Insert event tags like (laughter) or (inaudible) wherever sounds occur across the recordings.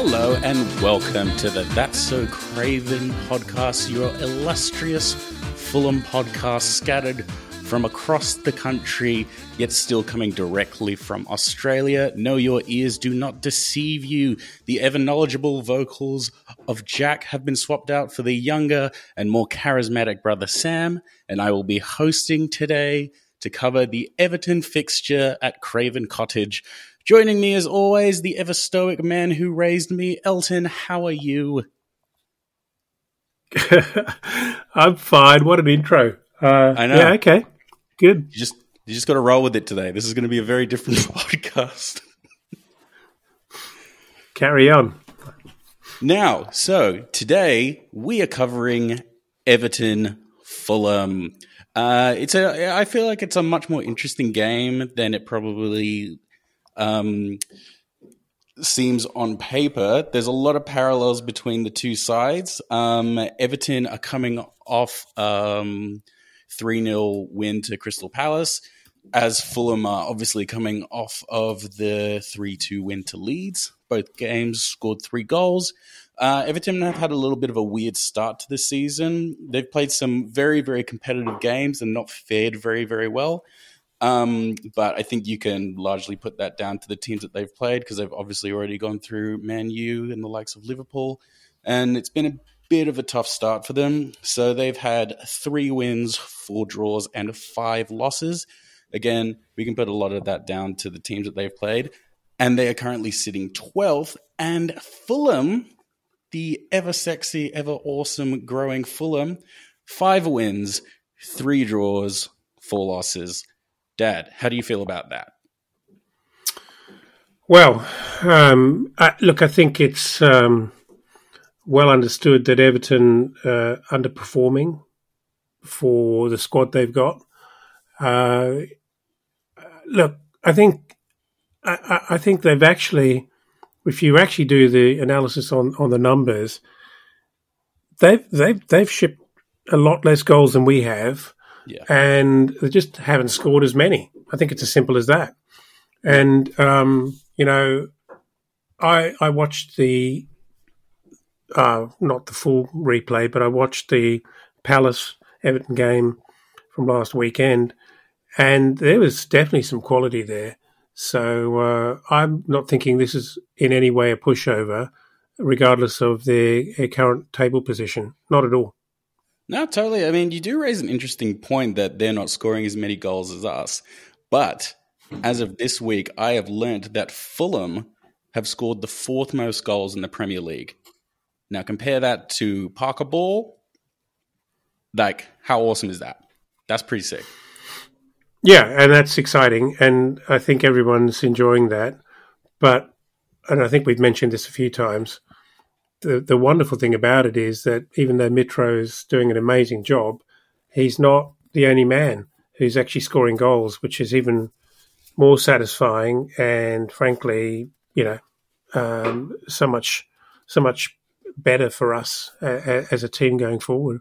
Hello and welcome to the That's So Craven podcast, your illustrious Fulham podcast scattered from across the country, yet still coming directly from Australia. No, your ears do not deceive you. The ever knowledgeable vocals of Jack have been swapped out for the younger and more charismatic brother Sam, and I will be hosting today to cover the Everton fixture at Craven Cottage. Joining me as always, the ever stoic man who raised me, Elton. How are you? (laughs) I'm fine. What an intro. Uh, I know. Yeah, okay. Good. You just you just got to roll with it today. This is going to be a very different (laughs) podcast. Carry on. Now, so today we are covering Everton Fulham. Uh, it's a. I feel like it's a much more interesting game than it probably um, seems on paper. There's a lot of parallels between the two sides. Um, Everton are coming off um, 3 0 win to Crystal Palace, as Fulham are obviously coming off of the 3 2 win to Leeds. Both games scored three goals. Uh, Everton have had a little bit of a weird start to the season. They've played some very, very competitive games and not fared very, very well. Um, but I think you can largely put that down to the teams that they've played because they've obviously already gone through Man U and the likes of Liverpool. And it's been a bit of a tough start for them. So they've had three wins, four draws, and five losses. Again, we can put a lot of that down to the teams that they've played. And they are currently sitting 12th. And Fulham, the ever sexy, ever awesome, growing Fulham, five wins, three draws, four losses. Dad, how do you feel about that? Well, um, I, look, I think it's um, well understood that Everton uh, underperforming for the squad they've got. Uh, look, I think I, I, think they've actually, if you actually do the analysis on, on the numbers, they've they've they've shipped a lot less goals than we have. Yeah. And they just haven't scored as many. I think it's as simple as that. And, um, you know, I, I watched the, uh, not the full replay, but I watched the Palace Everton game from last weekend, and there was definitely some quality there. So uh, I'm not thinking this is in any way a pushover, regardless of their, their current table position. Not at all. No, totally. I mean, you do raise an interesting point that they're not scoring as many goals as us. But as of this week, I have learnt that Fulham have scored the fourth most goals in the Premier League. Now, compare that to Parker Ball. Like, how awesome is that? That's pretty sick. Yeah, and that's exciting. And I think everyone's enjoying that. But, and I think we've mentioned this a few times, the the wonderful thing about it is that even though Mitro's doing an amazing job, he's not the only man who's actually scoring goals, which is even more satisfying and frankly, you know, um, so much so much better for us as a team going forward.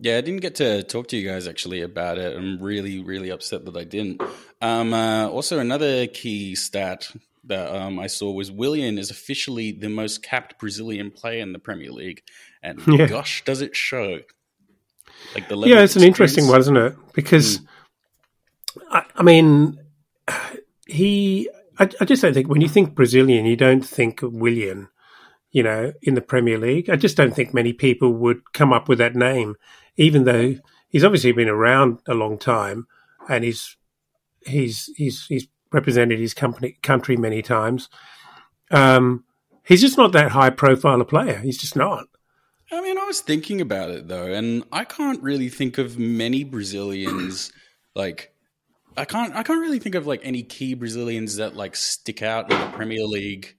Yeah, I didn't get to talk to you guys actually about it. I'm really, really upset that I didn't. Um, uh, also, another key stat that um, I saw was Willian is officially the most capped Brazilian player in the Premier League, and (laughs) yeah. gosh, does it show! Like the yeah, it's an interesting one, isn't it? Because mm. I, I, mean, he. I, I, just don't think when you think Brazilian, you don't think Willian. You know, in the Premier League, I just don't think many people would come up with that name, even though he's obviously been around a long time and he's he's he's he's represented his company, country many times. Um, he's just not that high profile a player. He's just not. I mean, I was thinking about it though, and I can't really think of many Brazilians (clears throat) like I can't I can't really think of like any key Brazilians that like stick out in the Premier League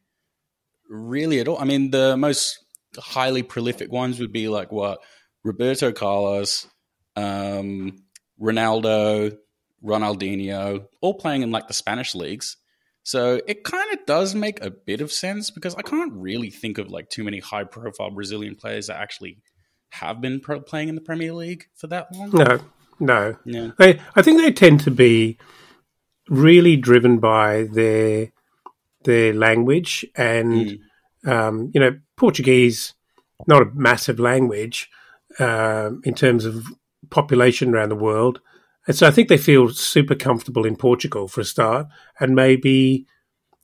really at all. I mean, the most highly prolific ones would be like what Roberto Carlos, um, Ronaldo, Ronaldinho, all playing in like the Spanish leagues. So it kind of does make a bit of sense because I can't really think of like too many high profile Brazilian players that actually have been pro- playing in the Premier League for that long. No, no. Yeah. They, I think they tend to be really driven by their their language and mm. Um, you know, Portuguese, not a massive language uh, in terms of population around the world. And so I think they feel super comfortable in Portugal for a start and maybe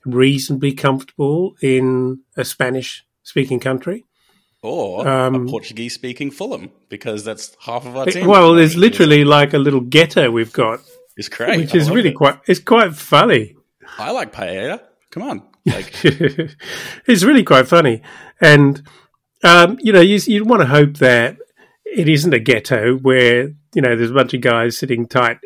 reasonably comfortable in a Spanish speaking country. Or um, a Portuguese speaking Fulham, because that's half of our team. Well, there's literally like a little ghetto we've got. It's great. Which is really it. quite it's quite funny. I like paella. Come on. Like (laughs) it's really quite funny. And um, you know, you you want to hope that it isn't a ghetto where, you know, there's a bunch of guys sitting tight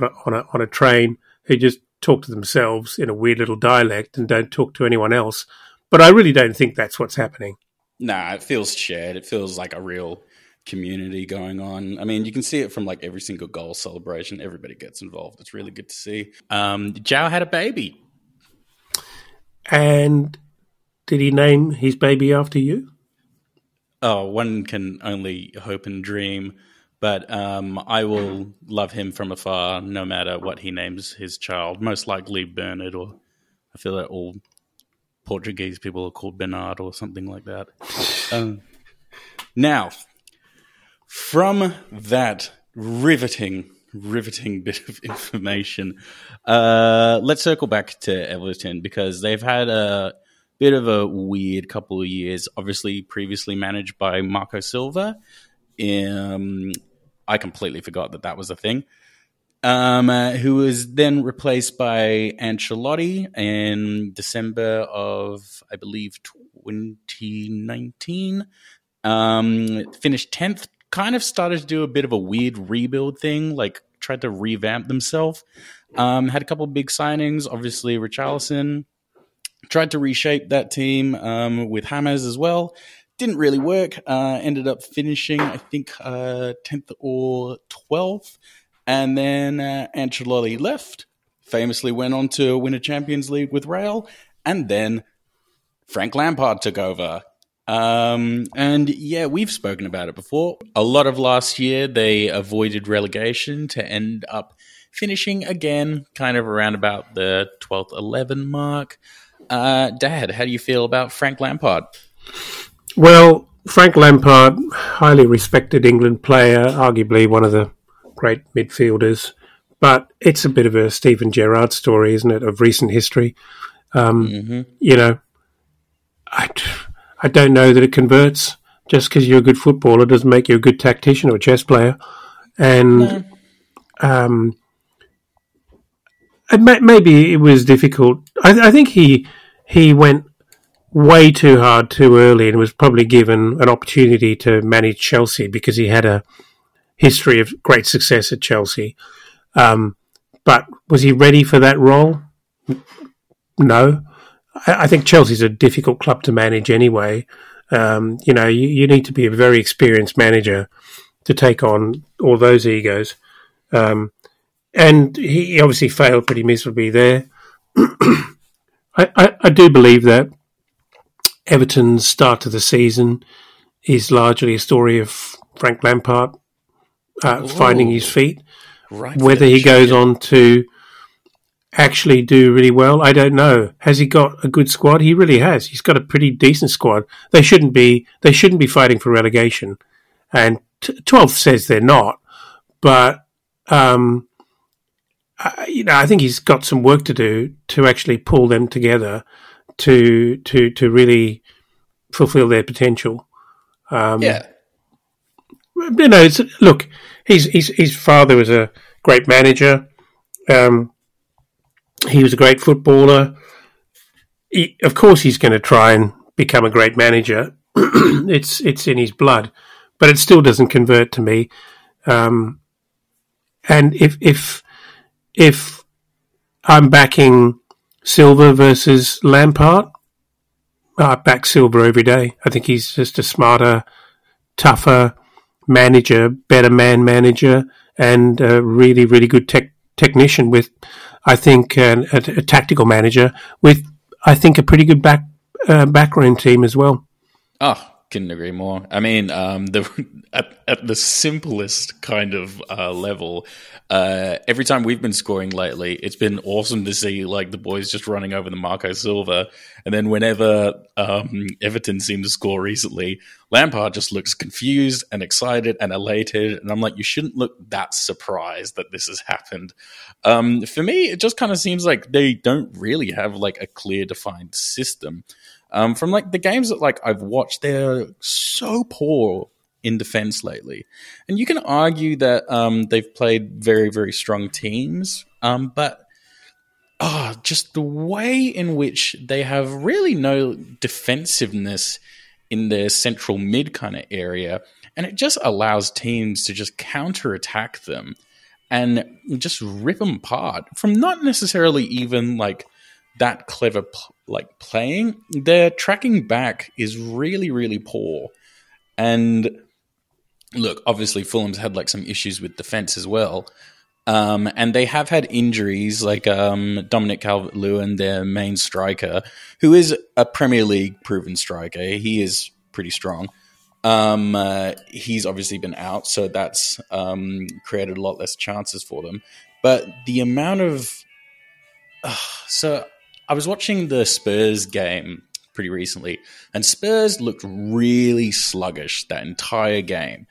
on a, on a, on a train who just talk to themselves in a weird little dialect and don't talk to anyone else. But I really don't think that's what's happening. Nah, it feels shared. It feels like a real community going on. I mean, you can see it from like every single goal celebration. Everybody gets involved. It's really good to see. Um, João had a baby. And did he name his baby after you? Oh, one can only hope and dream. But um, I will love him from afar, no matter what he names his child. Most likely Bernard, or I feel that all Portuguese people are called Bernard or something like that. Um, now, from that riveting, riveting (laughs) bit of information, uh, let's circle back to Everton because they've had a bit of a weird couple of years. Obviously, previously managed by Marco Silva. Um, I completely forgot that that was a thing um, uh, who was then replaced by Ancelotti in December of, I believe, 2019. Um, finished 10th, kind of started to do a bit of a weird rebuild thing, like tried to revamp themselves. Um, had a couple big signings, obviously, Richarlison. Tried to reshape that team um, with James as well. Didn't really work. Uh, ended up finishing, I think, uh, 10th or 12th. And then uh, Ancelotti left, famously went on to win a Champions League with Real, and then Frank Lampard took over. Um, and yeah, we've spoken about it before. A lot of last year, they avoided relegation to end up finishing again, kind of around about the 12th, 11 mark. Uh, Dad, how do you feel about Frank Lampard? Well, Frank Lampard, highly respected England player, arguably one of the great midfielders. But it's a bit of a Steven Gerrard story, isn't it, of recent history? Um, mm-hmm. You know, I, I don't know that it converts. Just because you're a good footballer doesn't make you a good tactician or chess player. And no. um, it maybe it was difficult. I, I think he he went way too hard too early and was probably given an opportunity to manage Chelsea because he had a history of great success at Chelsea. Um, but was he ready for that role? No. I, I, think Chelsea's a difficult club to manage anyway. Um, you know, you, you, need to be a very experienced manager to take on all those egos. Um, and he obviously failed pretty miserably there. (clears throat) I, I, I do believe that Everton's start to the season is largely a story of Frank Lampard uh, finding his feet. Right Whether he goes on to actually do really well, I don't know. Has he got a good squad? He really has. He's got a pretty decent squad. They shouldn't be. They shouldn't be fighting for relegation, and twelve says they're not. But um, I, you know, I think he's got some work to do to actually pull them together to to to really fulfill their potential. Um, yeah, you know, look, his, his his father was a great manager. Um, he was a great footballer. He, of course, he's going to try and become a great manager. (clears throat) it's it's in his blood, but it still doesn't convert to me. Um, and if if if I'm backing Silva versus Lampard, I back Silva every day. I think he's just a smarter, tougher, manager, better man manager, and a really, really good tech, technician with, I think, a, a, tactical manager with, I think, a pretty good back uh, background team as well. Oh, couldn't agree more. I mean, um, the (laughs) at, at, the simplest kind of uh, level, uh, every time we've been scoring lately, it's been awesome to see like the boys just running over the Marco Silva, and then whenever um, Everton seem to score recently, Lampard just looks confused and excited and elated, and I'm like, you shouldn't look that surprised that this has happened. Um, for me, it just kind of seems like they don't really have like a clear defined system. Um, from like the games that like I've watched, they're so poor in defense lately, and you can argue that um, they've played very very strong teams, um, but oh, just the way in which they have really no defensiveness in their central mid kind of area, and it just allows teams to just counter attack them and just rip them apart from not necessarily even like that clever like playing, their tracking back is really, really poor. And look, obviously Fulham's had like some issues with defense as well. Um, and they have had injuries like um, Dominic Calvert Lewin, their main striker, who is a Premier League proven striker. He is pretty strong. Um, uh, he's obviously been out, so that's um, created a lot less chances for them. But the amount of. Uh, so I was watching the Spurs game pretty recently, and Spurs looked really sluggish that entire game.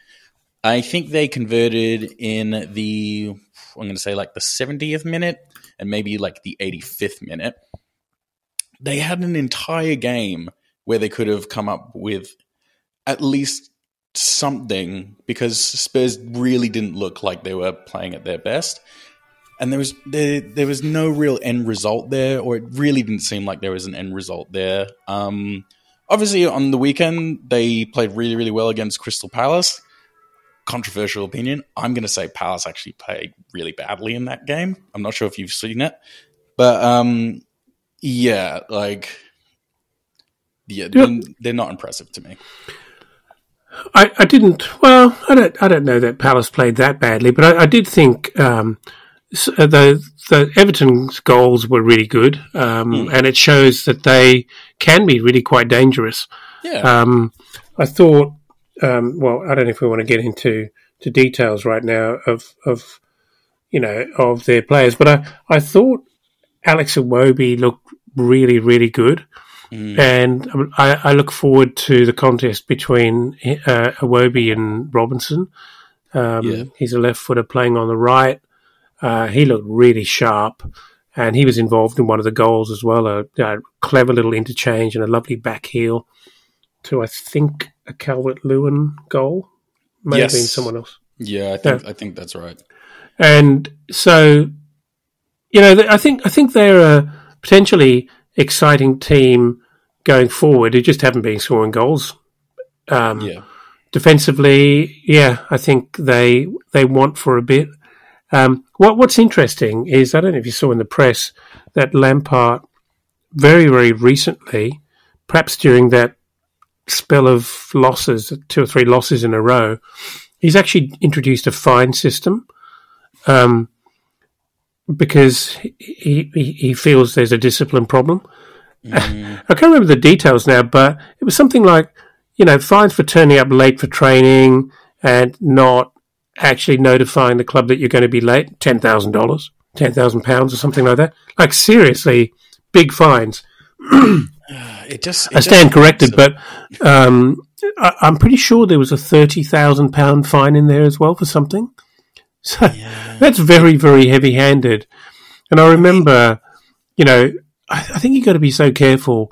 I think they converted in the, I'm going to say like the 70th minute and maybe like the 85th minute. They had an entire game where they could have come up with at least something because Spurs really didn't look like they were playing at their best and there was there there was no real end result there, or it really didn't seem like there was an end result there. Um, obviously, on the weekend they played really really well against Crystal Palace. Controversial opinion. I'm going to say Palace actually played really badly in that game. I'm not sure if you've seen it, but um, yeah, like yeah, yep. they're not impressive to me. I, I, didn't. Well, I don't. I don't know that Palace played that badly, but I, I did think um, uh, the the Everton's goals were really good, um, mm. and it shows that they can be really quite dangerous. Yeah. Um, I thought, um, well, I don't know if we want to get into to details right now of of you know of their players, but I I thought Alex Iwobi looked really really good. Mm. And I, I, look forward to the contest between uh, Iwobi and Robinson. Um, yeah. He's a left footer playing on the right. Uh, he looked really sharp, and he was involved in one of the goals as well. A, a clever little interchange and a lovely back heel to, I think, a Calvert Lewin goal. May yes. have been someone else. Yeah, I think yeah. I think that's right. And so, you know, I think I think they're a potentially exciting team going forward. Who just haven't been scoring goals. Um, yeah. Defensively, yeah, I think they they want for a bit. Um, what, what's interesting is I don't know if you saw in the press that Lampard very very recently, perhaps during that spell of losses, two or three losses in a row, he's actually introduced a fine system. Um, because he, he, he feels there's a discipline problem. Mm. (laughs) I can't remember the details now, but it was something like, you know, fines for turning up late for training and not actually notifying the club that you're going to be late, ten thousand dollars, ten thousand pounds, or something like that. Like seriously, big fines. (clears throat) it just. It I stand corrected, so. but um, I, am pretty sure there was a thirty thousand pound fine in there as well for something. (laughs) So yeah. that's very, very heavy-handed. And I remember, you know, I, I think you've got to be so careful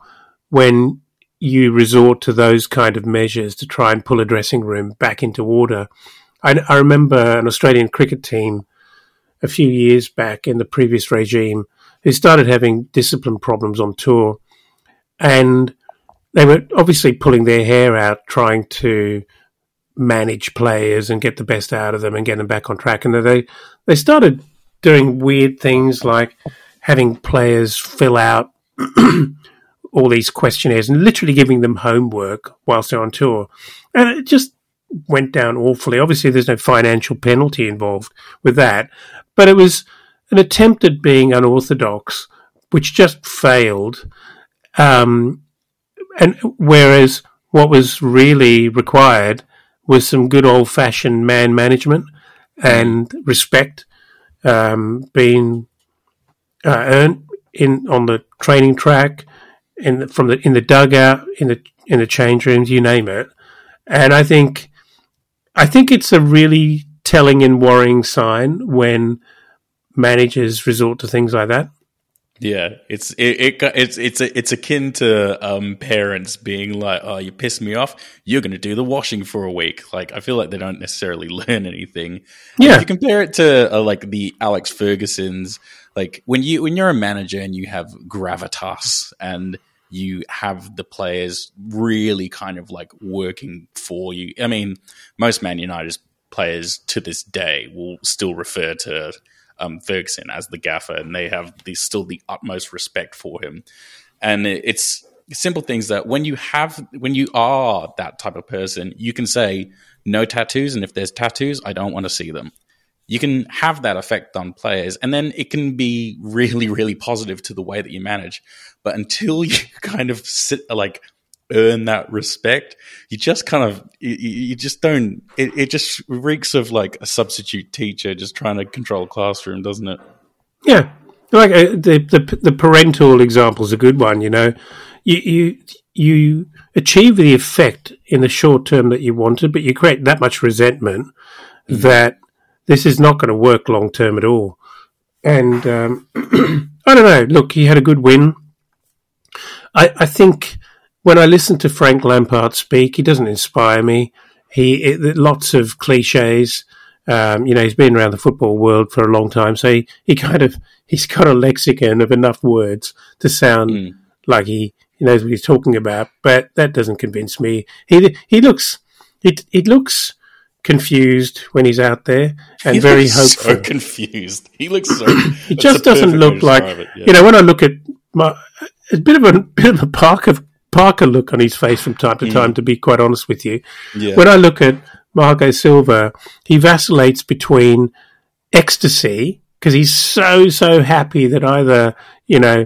when you resort to those kind of measures to try and pull a dressing room back into order I, I remember an Australian cricket team a few years back in the previous regime who started having discipline problems on tour. And they were obviously pulling their hair out trying to manage players and get the best out of them and get them back on track. And they, they started doing weird things like having players fill out (clears throat) all these questionnaires and literally giving them homework whilst they're on tour. And it just went down awfully. Obviously, there's no financial penalty involved with that, but it was an attempt at being unorthodox, which just failed. Um, and whereas what was really required was some good old fashioned man management and respect um, being uh, earned in on the training track, in from the in the dugout, in the in the change rooms, you name it. And I think, I think it's a really telling and worrying sign when managers resort to things like that. Yeah, it's it, it it's it's it's akin to um, parents being like, "Oh, you pissed me off. You're going to do the washing for a week." Like, I feel like they don't necessarily (laughs) learn anything. Yeah, if you compare it to uh, like the Alex Ferguson's, like when you when you're a manager and you have gravitas and you have the players really kind of like working for you. I mean, most Man United players to this day will still refer to um, Ferguson as the gaffer, and they have the, still the utmost respect for him. And it's simple things that when you have when you are that type of person, you can say no tattoos, and if there's tattoos, I don't want to see them. You can have that effect on players, and then it can be really, really positive to the way that you manage. But until (laughs) you kind of sit like earn that respect. You just kind of you, you just don't. It, it, just reeks of like a substitute teacher just trying to control a classroom, doesn't it? Yeah, like uh, the, the the parental example is a good one. You know, you you you achieve the effect in the short term that you wanted, but you create that much resentment mm-hmm. that this is not going to work long term at all. And um, (clears throat) I don't know. Look, he had a good win. I, I think when I listen to Frank Lampard speak, he doesn't inspire me. He it, lots of cliches. Um, you know, he's been around the football world for a long time, so he, he kind of he's got a lexicon of enough words to sound mm. like he, he knows what he's talking about. But that doesn't convince me. He he looks it it looks confused when he's out there and he very hopeful. So confused. He looks so. (laughs) he just doesn't look like yeah. you know. When I look at my, a bit of a bit of a Parker Parker look on his face from time to time, mm. to be quite honest with you. Yeah. When I look at Marco Silva, he vacillates between ecstasy because he's so, so happy that either, you know,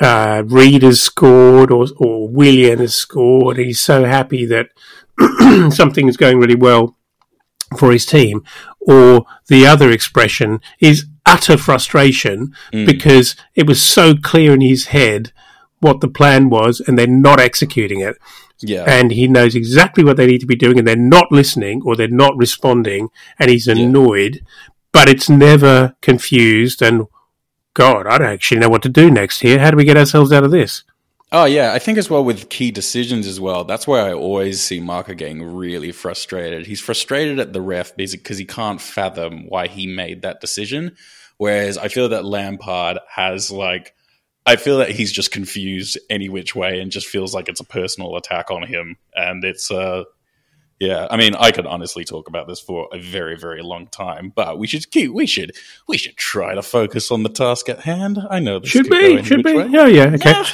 uh, Reed has scored or, or Willian has scored. He's so happy that (clears throat) something is going really well for his team. Or the other expression is utter frustration mm. because it was so clear in his head what the plan was and they're not executing it. Yeah. And he knows exactly what they need to be doing and they're not listening or they're not responding and he's annoyed, yeah. but it's never confused and God, I don't actually know what to do next here. How do we get ourselves out of this? Oh yeah, I think as well with key decisions as well. That's where I always see Marco getting really frustrated. He's frustrated at the ref because he can't fathom why he made that decision. Whereas I feel that Lampard has like I feel that he's just confused any which way and just feels like it's a personal attack on him. And it's, uh, yeah, I mean, I could honestly talk about this for a very, very long time, but we should keep, we should, we should try to focus on the task at hand. I know this should be, should be. Way. Yeah, yeah, okay. Yeah.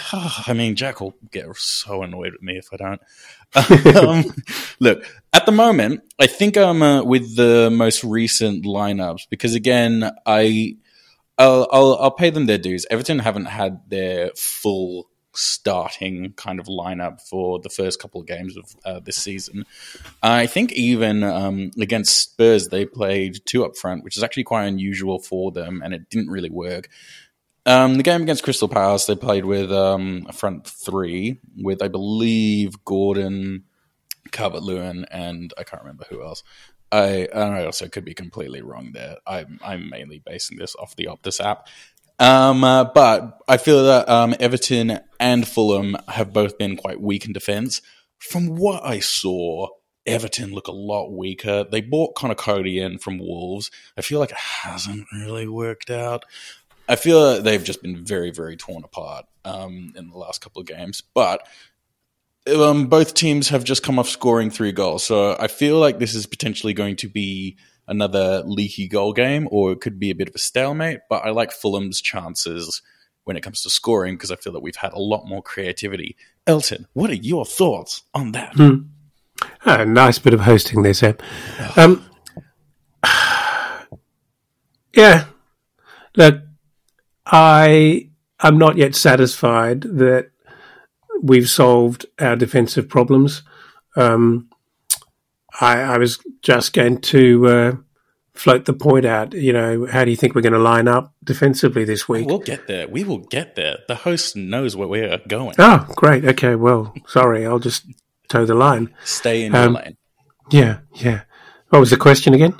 I mean, Jack will get so annoyed with me if I don't. (laughs) um, look, at the moment, I think I'm uh, with the most recent lineups because again, I I'll, I'll, I'll pay them their dues. Everton haven't had their full starting kind of lineup for the first couple of games of uh, this season. I think even um, against Spurs, they played two up front, which is actually quite unusual for them, and it didn't really work. Um, the game against Crystal Palace, they played with um, a front three, with I believe Gordon, Calvert Lewin, and I can't remember who else. I, I also could be completely wrong there. I'm, I'm mainly basing this off the Optus app. Um, uh, but I feel that um, Everton and Fulham have both been quite weak in defence. From what I saw, Everton look a lot weaker. They bought Conor Coady in from Wolves. I feel like it hasn't really worked out. I feel that they've just been very, very torn apart um, in the last couple of games. But um, both teams have just come off scoring three goals, so I feel like this is potentially going to be another leaky goal game, or it could be a bit of a stalemate. But I like Fulham's chances when it comes to scoring because I feel that we've had a lot more creativity. Elton, what are your thoughts on that? Hmm. Oh, nice bit of hosting there, Sam. (sighs) Um, (sighs) yeah, look, I am not yet satisfied that we've solved our defensive problems. Um, I, I, was just going to uh, float the point out. You know, how do you think we're going to line up defensively this week? We'll get there. We will get there. The host knows where we're going. Oh, great. Okay. Well, sorry. I'll just toe the line. Stay in um, your lane. Yeah. Yeah. What was the question again?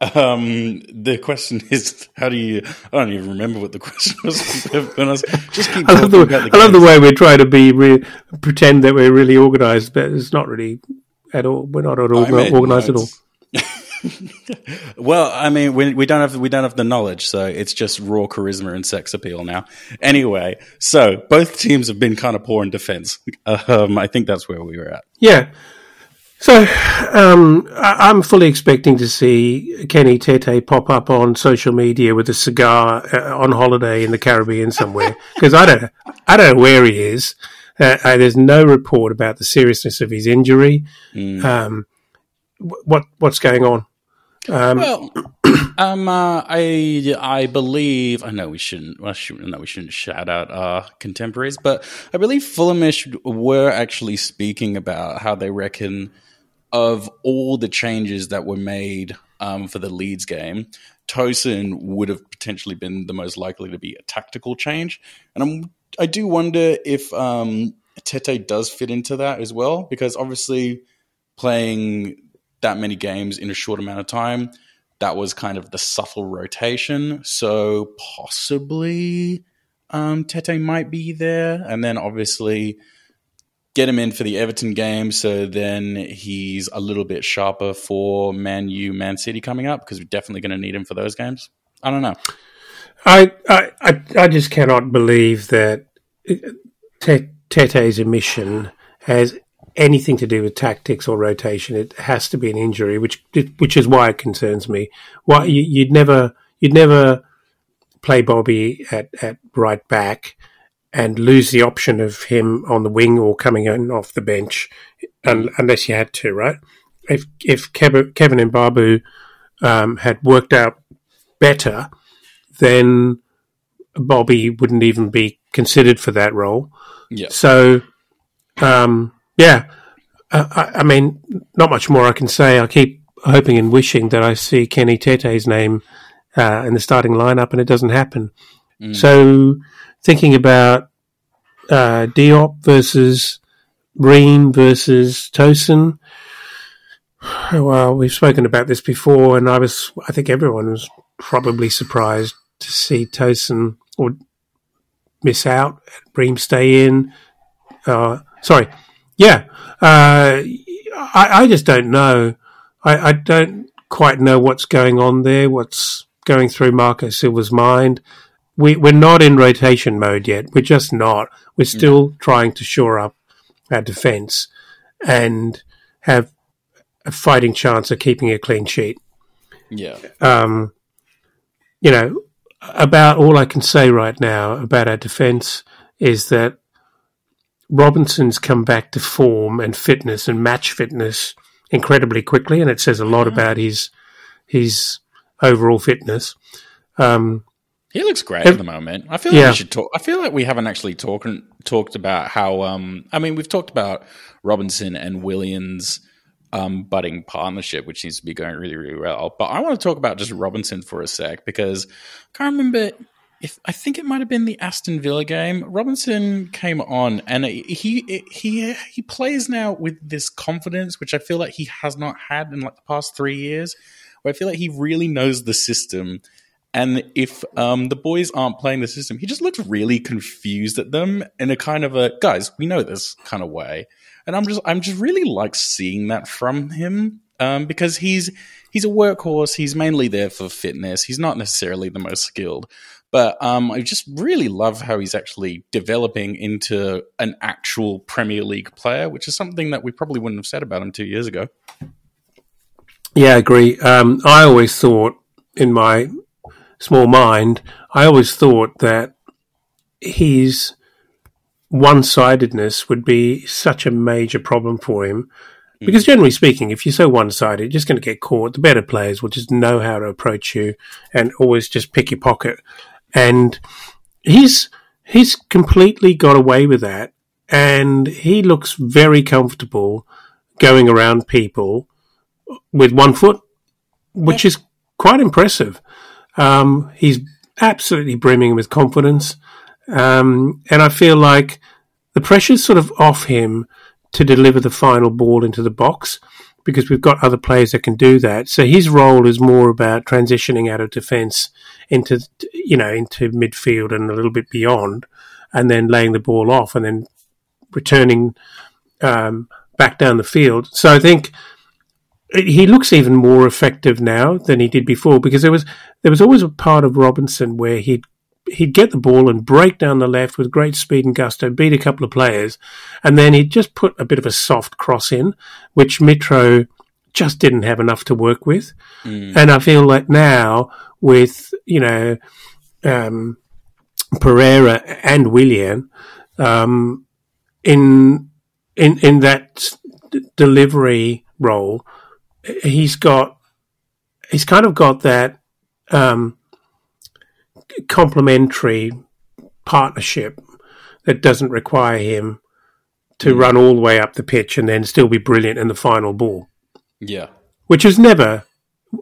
Um, the question is, how do you? I don't even remember what the (laughs) question was. when I was, just keep. I love the, the I love the way we're trying to be re- pretend that we're really organised, but it's not really at all. We're not at all organised at all. (laughs) well, I mean, we, we don't have we don't have the knowledge, so it's just raw charisma and sex appeal now. Anyway, so both teams have been kind of poor in defense. (laughs) Um, I think that's where we were at. Yeah. So um, I'm fully expecting to see Kenny Tete pop up on social media with a cigar uh, on holiday in the Caribbean somewhere (laughs) because I don't I don't know where he is. Uh, uh, there's no report about the seriousness of his injury. Mm. Um, what what's going on? Um, well, (clears throat) um, uh, I I believe I know we shouldn't. Well, should, no, we shouldn't shout out our contemporaries, but I believe Fulhamish were actually speaking about how they reckon of all the changes that were made um, for the Leeds game, Tosin would have potentially been the most likely to be a tactical change, and I'm I do wonder if um, Tete does fit into that as well, because obviously playing that many games in a short amount of time. That was kind of the subtle rotation. So possibly um, Tete might be there. And then obviously get him in for the Everton game. So then he's a little bit sharper for Man U, Man City coming up because we're definitely going to need him for those games. I don't know. I, I, I just cannot believe that uh, Tete's omission has anything to do with tactics or rotation. It has to be an injury, which which is why it concerns me. Why you'd never you'd never play Bobby at, at right back and lose the option of him on the wing or coming in off the bench, unless you had to, right? If if Kevin, Kevin Mbabu um, had worked out better, then Bobby wouldn't even be considered for that role. Yeah. So, um, yeah, uh, I, I, mean, not much more I can say. I keep hoping and wishing that I see Kenny Tete's name uh, in the starting lineup, and it doesn't happen. Mm. So, thinking about uh, Diop versus Ream versus Tosin. Well, we've spoken about this before, and I was, I think everyone was probably surprised to see Tosin or miss out, Ream stay in. Uh, sorry, yeah, uh, I, I, just don't know. I, I, don't quite know what's going on there. What's going through Marco Silva's mind? We, we're not in rotation mode yet. We're just not. We're mm. still trying to shore up our defence and have a fighting chance of keeping a clean sheet. Yeah. Um, you know, about all I can say right now about our defence is that Robinson's come back to form and fitness and match fitness incredibly quickly, and it says a lot mm-hmm. about his his overall fitness. Um, he looks great at the moment. I feel like yeah. we should talk. I feel like we haven't actually talked talked about how. Um, I mean, we've talked about Robinson and Williams' um, budding partnership, which seems to be going really, really well. But I want to talk about just Robinson for a sec because I can't remember if I think it might have been the Aston Villa game, Robinson came on and he he he plays now with this confidence, which I feel like he has not had in like the past three years. Where I feel like he really knows the system, and if um, the boys aren't playing the system, he just looks really confused at them in a kind of a guys, we know this kind of way. And I'm just I'm just really like seeing that from him um, because he's he's a workhorse. He's mainly there for fitness. He's not necessarily the most skilled. But um, I just really love how he's actually developing into an actual Premier League player, which is something that we probably wouldn't have said about him two years ago. Yeah, I agree. Um, I always thought, in my small mind, I always thought that his one sidedness would be such a major problem for him. Hmm. Because generally speaking, if you're so one sided, you're just going to get caught. The better players will just know how to approach you and always just pick your pocket and he's he's completely got away with that and he looks very comfortable going around people with one foot, which yeah. is quite impressive. Um, he's absolutely brimming with confidence. Um, and I feel like the pressure's sort of off him to deliver the final ball into the box because we've got other players that can do that. So his role is more about transitioning out of defence into, you know, into midfield and a little bit beyond, and then laying the ball off and then returning um, back down the field. So I think he looks even more effective now than he did before because there was there was always a part of Robinson where he'd he'd get the ball and break down the left with great speed and gusto, beat a couple of players, and then he'd just put a bit of a soft cross in, which Mitro just didn't have enough to work with. Mm. And I feel like now with you know um, Pereira and Willian um, in in in that d- delivery role he's got he's kind of got that um, complementary partnership that doesn't require him to mm. run all the way up the pitch and then still be brilliant in the final ball. Yeah, which was never,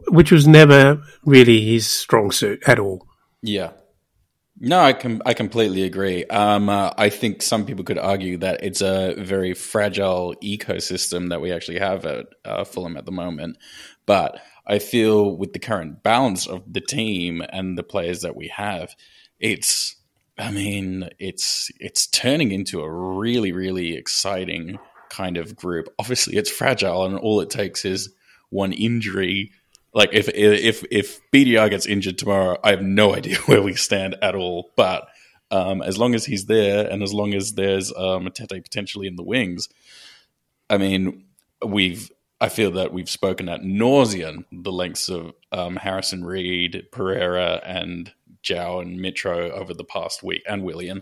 which was never really his strong suit at all. Yeah, no, I com- I completely agree. Um, uh, I think some people could argue that it's a very fragile ecosystem that we actually have at uh, Fulham at the moment. But I feel with the current balance of the team and the players that we have, it's I mean, it's it's turning into a really really exciting kind of group. Obviously, it's fragile, and all it takes is one injury like if if if BDR gets injured tomorrow, I have no idea (laughs) where we stand at all. But um, as long as he's there, and as long as there's um, Tete potentially in the wings, I mean, we've I feel that we've spoken at nauseum the lengths of um, Harrison Reed, Pereira, and João and Mitro over the past week, and Willian.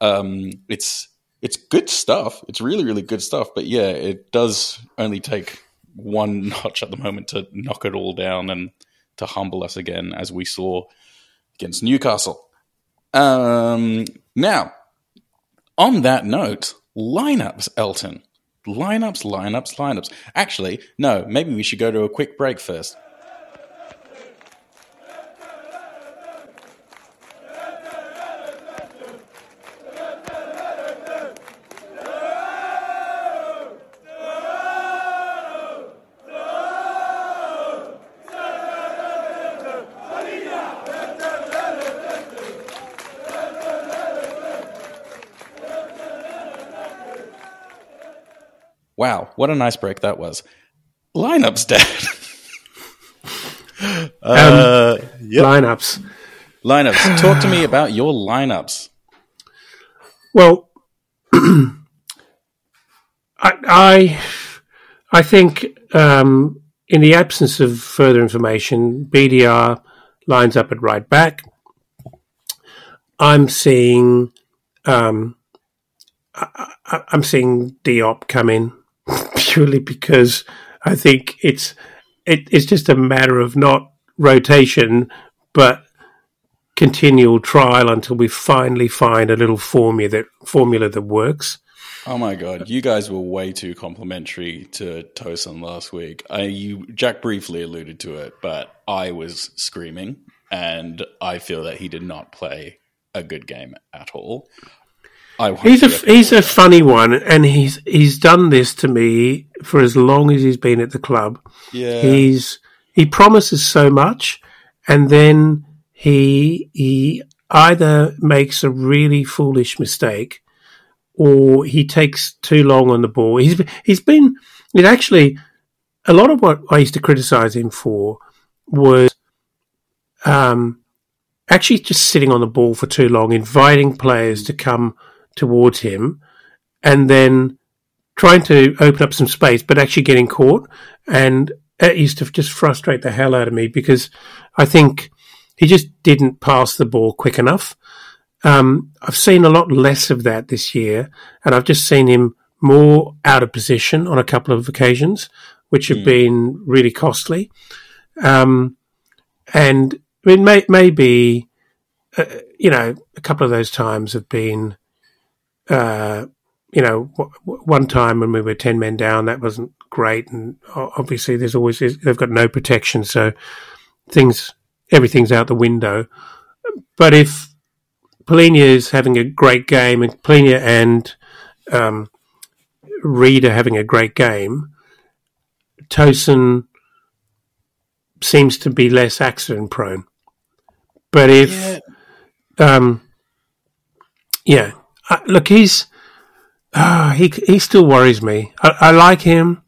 Um, it's it's good stuff. It's really really good stuff. But yeah, it does only take one (laughs) notch at the moment to knock it all down and to humble us again, as we saw against Newcastle. Um, now, on that note, lineups, Elton. Lineups, lineups, lineups. Actually, no, maybe we should go to a quick break first. Wow, what a nice break that was. Lineups, Dad. (laughs) uh, um, yep. Lineups. Lineups. (sighs) Talk to me about your lineups. Well, (clears throat) I, I, I think um, in the absence of further information, BDR lines up at right back. I'm seeing, um, I, am seeing Diop come in purely because I think it's it, it's just a matter of not rotation, but continual trial until we finally find a little formula that formula that works. Oh my god, you guys were way too complimentary to Tosin last week. I, you Jack briefly alluded to it, but I was screaming, and I feel that he did not play a good game at all he's a he's a funny one, and he's he's done this to me for as long as he's been at the club. Yeah, he's he promises so much, and then he he either makes a really foolish mistake, or he takes too long on the ball. He's he's been it actually a lot of what I used to criticize him for was um actually just sitting on the ball for too long, inviting players to come towards him and then trying to open up some space, but actually getting caught. And it used to just frustrate the hell out of me because I think he just didn't pass the ball quick enough. Um, I've seen a lot less of that this year, and I've just seen him more out of position on a couple of occasions, which have mm. been really costly. Um, and I mean, may, maybe, uh, you know, a couple of those times have been uh, you know, w- one time when we were 10 men down, that wasn't great. And obviously, there's always, they've got no protection. So things, everything's out the window. But if Palhinha is having a great game and Palhinha and um, Reed are having a great game, Tosin seems to be less accident prone. But if, yeah, um, yeah. Uh, look, he's uh, he he still worries me. I, I like him,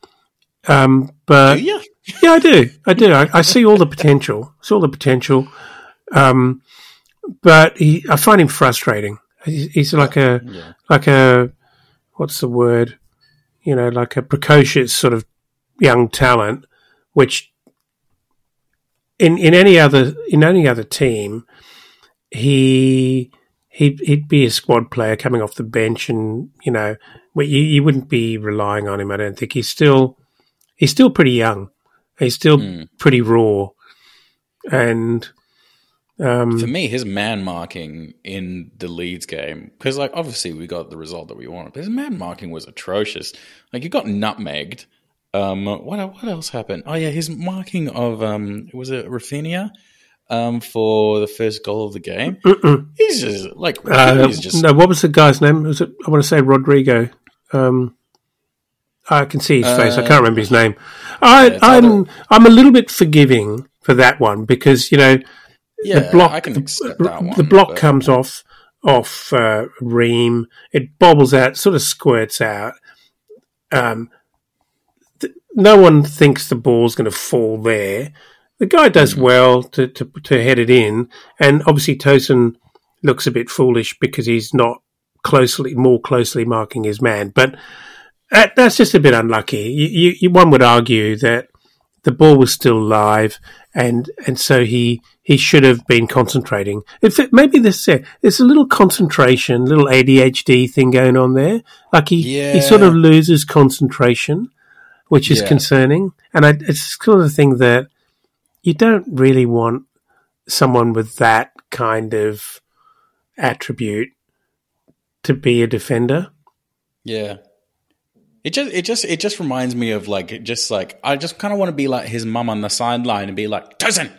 um, but yeah, yeah, I do, I do. I, I see all the potential. I see all the potential, um, but he, I find him frustrating. He's, he's like a yeah. like a what's the word? You know, like a precocious sort of young talent, which in in any other in any other team, he he'd he'd be a squad player coming off the bench, and you know, you, you wouldn't be relying on him. I don't think he's still he's still pretty young. He's still mm. pretty raw, and um, for me, his man marking in the Leeds game because, like, obviously we got the result that we wanted, but his man marking was atrocious. Like, he got nutmegged. Um, what what else happened? Oh yeah, his marking of um, was it Raphinha? Um, for the first goal of the game. Mm-mm. He's just like uh, he's just no. What was the guy's name? Was it? I want to say Rodrigo. Um, I can see his uh, face. I can't remember his name. I, yeah, I'm. I'm a little bit forgiving for that one because you know yeah, the block the, one, the, block but... comes off off uh, Ream. It bobbles out, sort of squirts out. Um, th- no one thinks the ball's going to fall there the guy does mm. well to, to, to head it in, and obviously Tosin looks a bit foolish because he's not closely more closely marking his man. But that, that's just a bit unlucky. You, you, one would argue that the ball was still live, and and so he he should have been concentrating. If it, maybe this uh, there's a little concentration, little ADHD thing going on there. Like he yeah. he sort of loses concentration, which is yeah. concerning. And I, it's kind of the thing that you don't really want someone with that kind of attribute to be a defender. Yeah. It just it just it just reminds me of like just like I just kind of want to be like his mum on the sideline and be like Tosin,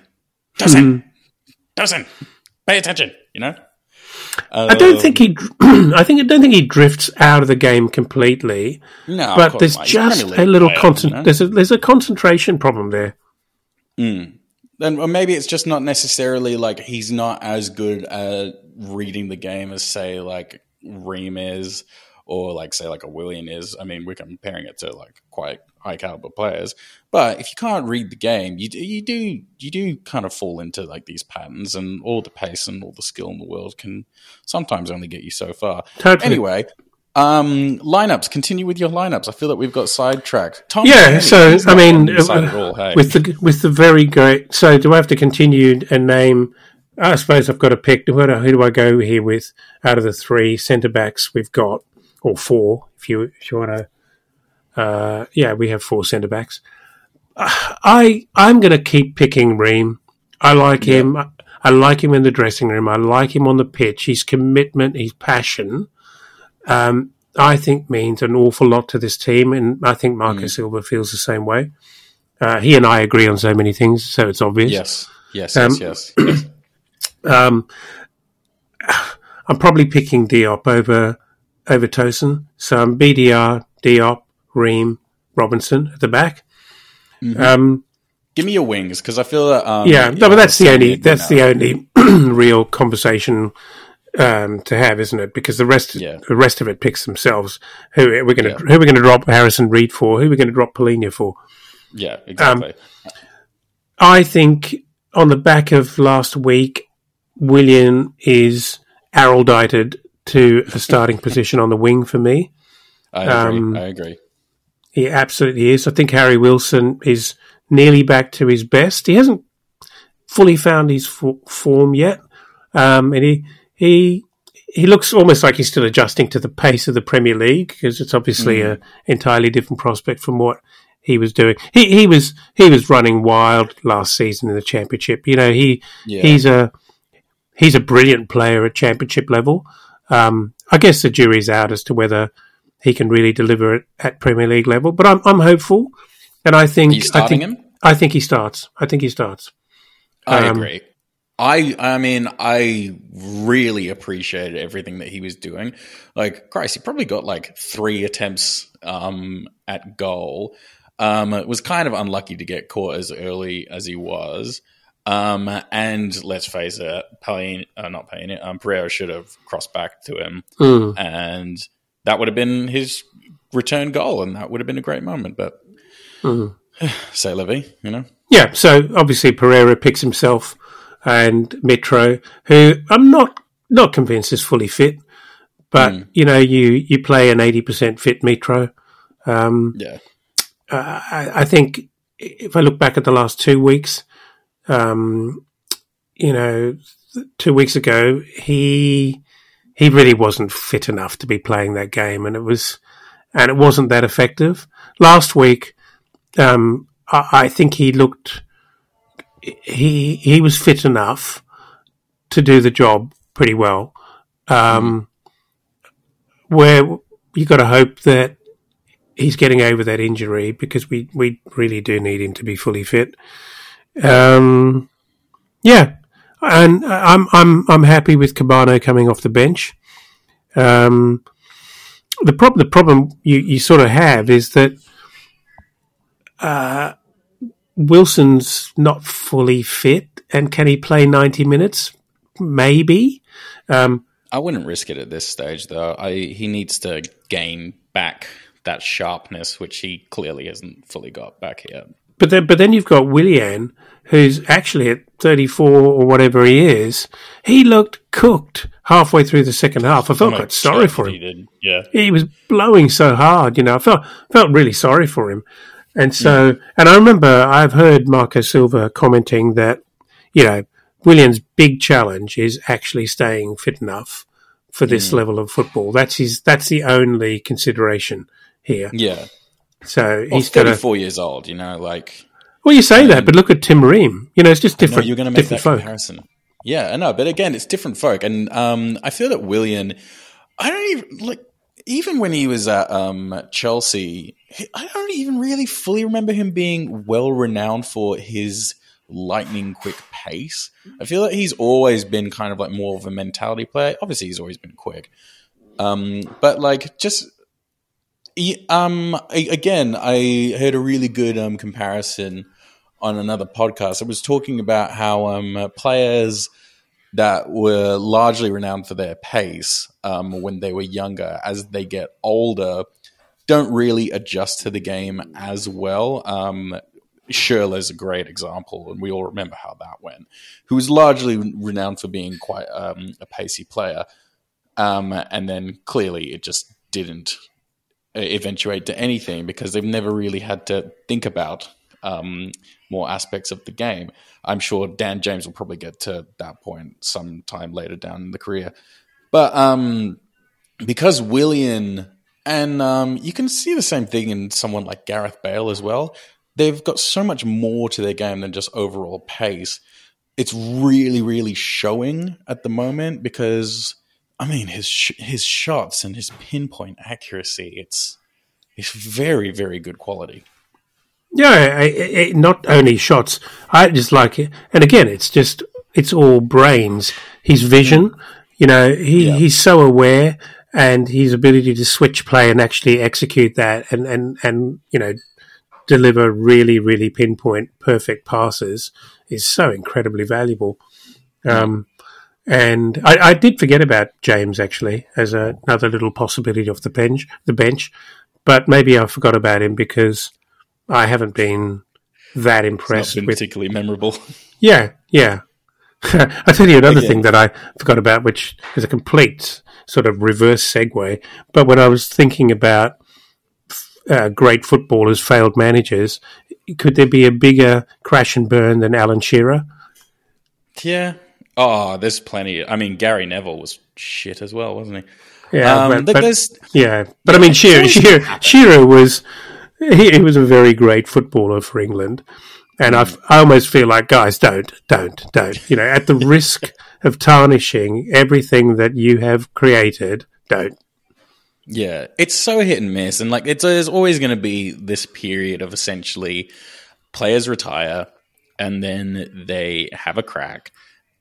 Tosin, mm. Tosin, pay attention, you know. Um, I don't think he. (clears throat) I think I don't think he drifts out of the game completely. No, but there's not. just a little concent- you know? There's a there's a concentration problem there. Mm. And or maybe it's just not necessarily like he's not as good at reading the game as say like Ream is or like say like a Willian is. I mean, we're comparing it to like quite high caliber players, but if you can't read the game, you do, you do you do kind of fall into like these patterns, and all the pace and all the skill in the world can sometimes only get you so far. Totally. Anyway, um, lineups. Continue with your lineups. I feel that we've got sidetracked. Tom yeah. so I mean, uh, all, hey. with the with the very great. So do I have to continue and name? I suppose I've got to pick. Who do, who do I go here with out of the three centre backs we've got, or four, if you if you want to? Uh, yeah, we have four centre backs. (sighs) I I'm going to keep picking Ream. I like yeah. him. I, I like him in the dressing room. I like him on the pitch. His commitment, his passion um, I think means an awful lot to this team, and I think Marco mm. Silva feels the same way. Uh, he and I agree on so many things, so it's obvious. Yes, yes, um, yes, yes. (clears throat) um, I'm probably picking Diop over over Tosin, so I'm BDR, Diop, Ream, Robinson at the back. Mm-hmm. Um, Give me your wings because I feel that. Um, yeah, no, but that's the only that's the only (clears throat) real conversation um, to have, isn't it? Because the rest, yeah. the rest of it picks themselves. Who we're going to yeah. who we're going to drop Harrison Reed for? Who we're going to drop Palhinha for? Yeah, exactly. Um, I think on the back of last week, Willian is erudited to a starting (laughs) position on the wing for me. I agree. Um, I agree. He absolutely is. I think Harry Wilson is nearly back to his best. He hasn't fully found his form yet, um, and he he he looks almost like he's still adjusting to the pace of the Premier League because it's obviously mm. an entirely different prospect from what he was doing. He he was he was running wild last season in the Championship. You know he yeah. he's a he's a brilliant player at Championship level. Um, I guess the jury's out as to whether he can really deliver it at Premier League level. But I'm I'm hopeful, and I think I think him? I think he starts. I think he starts. I um, agree. I I mean I really appreciated everything that he was doing. Like Christ, he probably got like three attempts um, at goal. Um, it was kind of unlucky to get caught as early as he was. Um, and let's face it, Payne, uh, not Payne, um, Pereira should have crossed back to him, mm. and that would have been his return goal, and that would have been a great moment. But mm. (sighs) say Levy, you know, yeah. So obviously Pereira picks himself and Mitro, who I'm not not convinced is fully fit, but mm. you know, you you play an eighty percent fit Mitro. Um, yeah, uh, I, I, think if I look back at the last two weeks, um, you know, two weeks ago he he really wasn't fit enough to be playing that game, and it was and it wasn't that effective. Last week, um, I, I think he looked he he was fit enough to do the job pretty well. Um, where you got to hope that he's getting over that injury because we, we really do need him to be fully fit. Um, yeah, and I'm I'm I'm happy with Kebano coming off the bench. Um, the problem the problem you, you sort of have is that uh, Wilson's not fully fit, and can he play ninety minutes? Maybe. Um, I wouldn't risk it at this stage, though. I, he needs to gain back that sharpness, which he clearly hasn't fully got back yet. But then, but then you've got Willian, who's actually at 34 or whatever he is. He looked cooked halfway through the second half. I felt quite sorry for him. He did, yeah. He was blowing so hard, you know. I felt felt really sorry for him. And so, yeah. and I remember I've heard Marco Silva commenting that, you know, Willian's big challenge is actually staying fit enough for this mm. level of football. That's his. That's the only consideration here. Yeah. So well, he's thirty-four years old. You know, like. Well, you say um, that, but look at Tim Ream. You know, it's just different. you're going to make that folk. comparison. Yeah, I know, but again, it's different folk, and um, I feel that Willian. I don't even like even when he was at um, Chelsea, I don't even really fully remember him being well renowned for his lightning quick pace. I feel like he's always been kind of like more of a mentality player. Obviously, he's always been quick, um, but like just um, again, I heard a really good um, comparison on another podcast. It was talking about how um, players that were largely renowned for their pace um, when they were younger, as they get older, don't really adjust to the game as well. Um, is a great example, and we all remember how that went. Who was largely renowned for being quite um, a pacey player, um, and then clearly it just didn't eventuate to anything because they've never really had to think about um, more aspects of the game. I'm sure Dan James will probably get to that point sometime later down in the career. But um, because Willian, and um, you can see the same thing in someone like Gareth Bale as well, they've got so much more to their game than just overall pace. It's really, really showing at the moment because, I mean, his sh- his shots and his pinpoint accuracy, it's it's very, very good quality. Yeah, I, I, not only shots. I just like it, and again, it's just it's all brains. His vision, mm. you know, he, yeah. he's so aware, and his ability to switch play and actually execute that, and and and you know, deliver really, really pinpoint, perfect passes is so incredibly valuable. Um, and I, I, did forget about James actually as a, another little possibility off the bench. The bench, but maybe I forgot about him because I haven't been that impressed. Been with, particularly memorable. Yeah, yeah. (laughs) I'll tell you another Again. thing that I forgot about, which is a complete sort of reverse segue. But when I was thinking about uh, great footballers, failed managers, could there be a bigger crash and burn than Alan Shearer? Yeah. Oh, there's plenty. I mean, Gary Neville was shit as well, wasn't he? Yeah, um, but, but yeah, but I mean, Shearer, Shearer, Shearer was he, (laughs) he, was a very great footballer for England. And I, I almost feel like, guys, don't, don't, don't. You know, at the (laughs) risk of tarnishing everything that you have created, don't. Yeah, it's so hit and miss, and like it's there's always going to be this period of essentially players retire, and then they have a crack,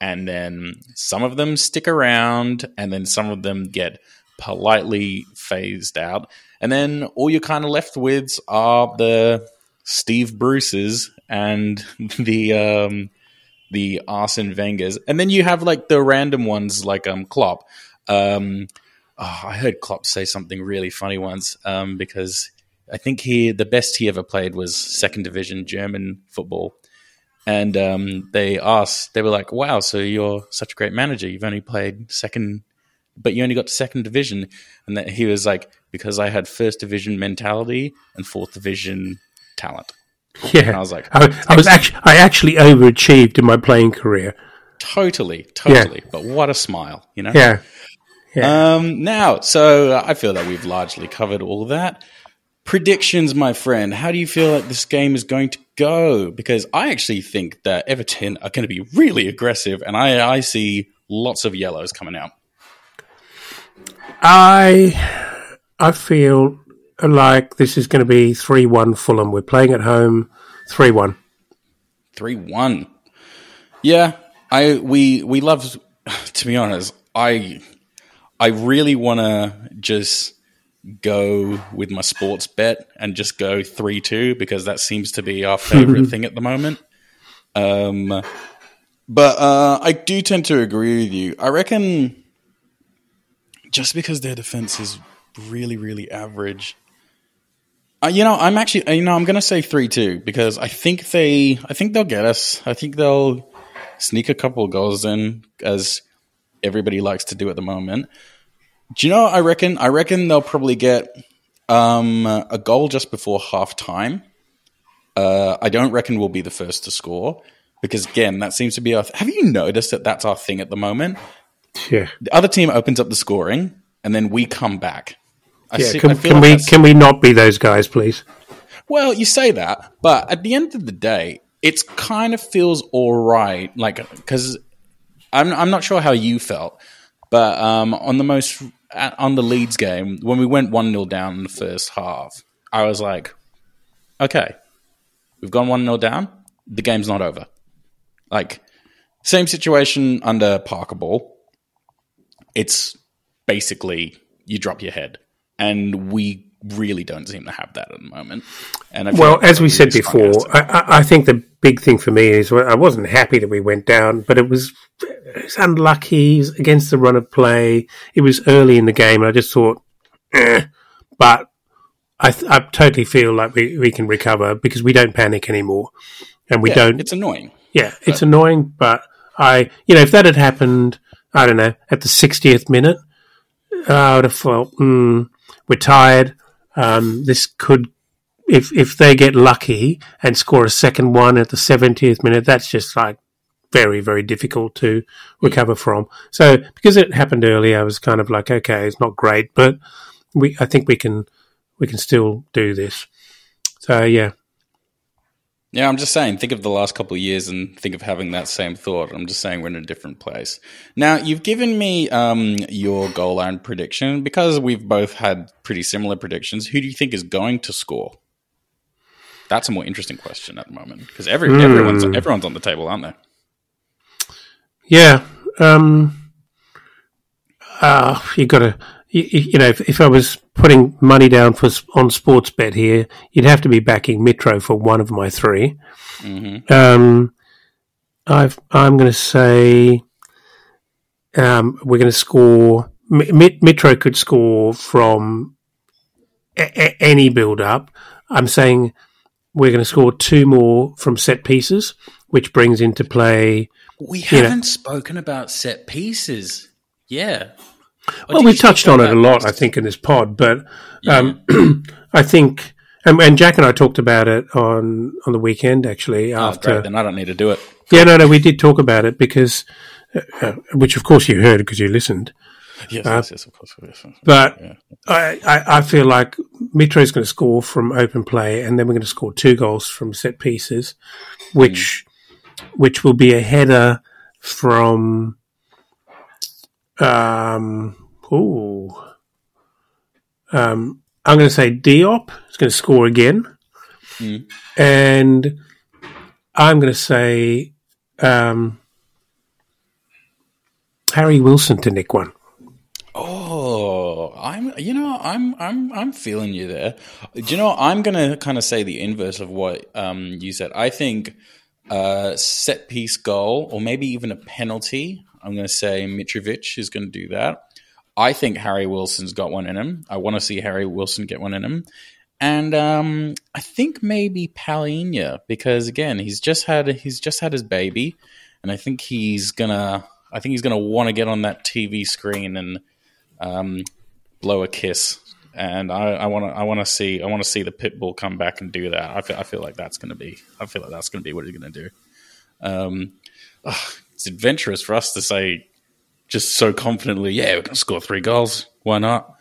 and then some of them stick around, and then some of them get politely phased out, and then all you're kind of left with are the Steve Bruces and (laughs) the um, the Arsene Wengers, and then you have like the random ones like um Klopp. Um, oh, I heard Klopp say something really funny once um, because I think he the best he ever played was second division German football, and um, they asked they were like, "Wow, so you're such a great manager. You've only played second, but you only got to second division." And that he was like, "Because I had first division mentality and fourth division talent." Yeah, and I was like, I, I was actually I actually overachieved in my playing career. Totally, totally. Yeah. But what a smile, you know? Yeah. yeah. Um, now, so I feel that we've largely covered all that. Predictions, my friend. How do you feel like this game is going to go? Because I actually think that Everton are going to be really aggressive, and I, I see lots of yellows coming out. I I feel like this is going to be 3 1 Fulham. We're playing at home 3 1. 3 1. Yeah, I we we love (laughs) to be honest, I I really want to just go with my sports bet and just go 3 2 because that seems to be our (laughs) favorite thing at the moment. Um, but uh, I do tend to agree with you. I reckon just because their defense is really, really average, uh, you know, I'm actually, uh, you know, I'm going to say three two because I think they, I think they'll get us. I think they'll sneak a couple goals in, as everybody likes to do at the moment. Do you know? I reckon, I reckon they'll probably get um, a goal just before half time. Uh, I don't reckon we'll be the first to score because again, that seems to be our. Th- Have you noticed that that's our thing at the moment? Yeah. The other team opens up the scoring, and then we come back. I yeah, see, can, can like we can we not be those guys, please? Well, you say that, but at the end of the day, it's kind of feels all right. Like because I'm I'm not sure how you felt, but um, on the most on the Leeds game when we went one 0 down in the first half, I was like, okay, we've gone one 0 down. The game's not over. Like same situation under Parker Ball. It's basically you drop your head and we really don't seem to have that at the moment. And well, as we said before, I, I, think the big thing for me is I wasn't happy that we went down, but it was, it was unlucky against the run of play. It was early in the game, and I just thought, eh. but I, th- I totally feel like we, we can recover because we don't panic anymore, and we yeah, don't. It's annoying. Yeah, it's annoying, but I, you know, if that had happened, I don't know, at the 60th minute, I would have felt, mm, we're tired. Um, this could, if if they get lucky and score a second one at the 70th minute, that's just like very very difficult to recover from. So because it happened early, I was kind of like, okay, it's not great, but we I think we can we can still do this. So yeah, yeah, I'm just saying, think of the last couple of years and think of having that same thought. I'm just saying we're in a different place. Now, you've given me um, your goal line prediction because we've both had pretty similar predictions. Who do you think is going to score? That's a more interesting question at the moment because every, mm. everyone's everyone's on the table, aren't they? Yeah. Um, uh, you got to you, you know, if, if, I was putting money down for on sports bet here, you'd have to be backing Mitro for one of my 3 mm-hmm. um, I've, I'm going to say um, we're going to score. Mitro could score from a- a- any build up. I'm saying we're going to score two more from set pieces, which brings into play. We haven't know, spoken about set pieces. Yeah well, we've touched on it a lot, I think, in this pod, but um, yeah. (clears throat) I think, and, and, Jack and I talked about it on on the weekend actually. Oh, after, great. Then I don't need to do it. Yeah, no, no, we did talk about it because, uh, uh which of course you heard because you listened. Yes, uh, yes, yes, of course. Yes, but yeah. I, I, I, feel like Mitro is going to score from open play, and then we're going to score two goals from set pieces, which mm. which will be a header from um, ooh. Um, I'm going to say Diop is going to score again. Mm. And I'm going to say um, Harry Wilson to nick one. Oh, I'm you know I'm I'm I'm feeling you there. Do you know I'm going to kind of say the inverse of what um, you said. I think uh, set piece goal or maybe even a penalty. I'm going to say Mitrovic is going to do that. I think Harry Wilson's got one in him. I want to see Harry Wilson get one in him. And um, I think maybe Palhinha because again he's just had he's just had his baby, and I think he's gonna I think he's gonna want to get on that TV screen and um, blow a kiss. And I want to I want to see I want to see the pit bull come back and do that. I feel, I feel like that's gonna be I feel like that's gonna be what he's gonna do. Um, it's adventurous for us to say just so confidently, yeah, we're gonna score three goals. Why not?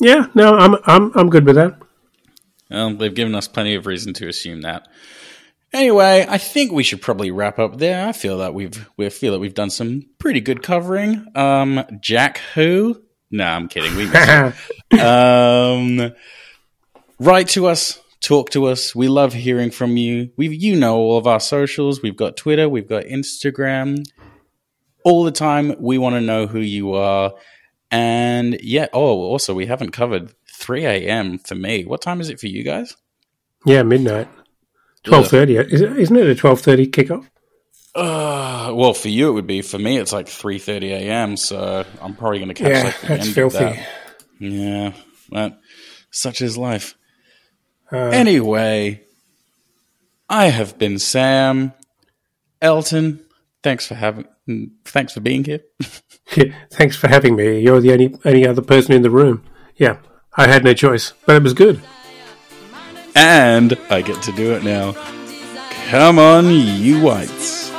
Yeah, no, I'm I'm I'm good with that. Well, they've given us plenty of reason to assume that. Anyway, I think we should probably wrap up there. I feel that we've we feel that we've done some pretty good covering. Um, Jack, who? No, I'm kidding. We (laughs) um, write to us, talk to us. We love hearing from you. We, you know, all of our socials. We've got Twitter, we've got Instagram. All the time, we want to know who you are. And yeah, oh, also, we haven't covered 3 a.m. for me. What time is it for you guys? Yeah, midnight. 12.30. Isn't it a 12.30 kickoff? Uh, well, for you it would be. For me, it's like 3.30 a.m., so I'm probably going to catch yeah, like that's filthy. that. Yeah, but such is life. Uh, anyway, I have been Sam. Elton, thanks for having thanks for being here. (laughs) yeah, thanks for having me. You're the only only other person in the room. Yeah, I had no choice, but it was good. And I get to do it now. Come on, you whites.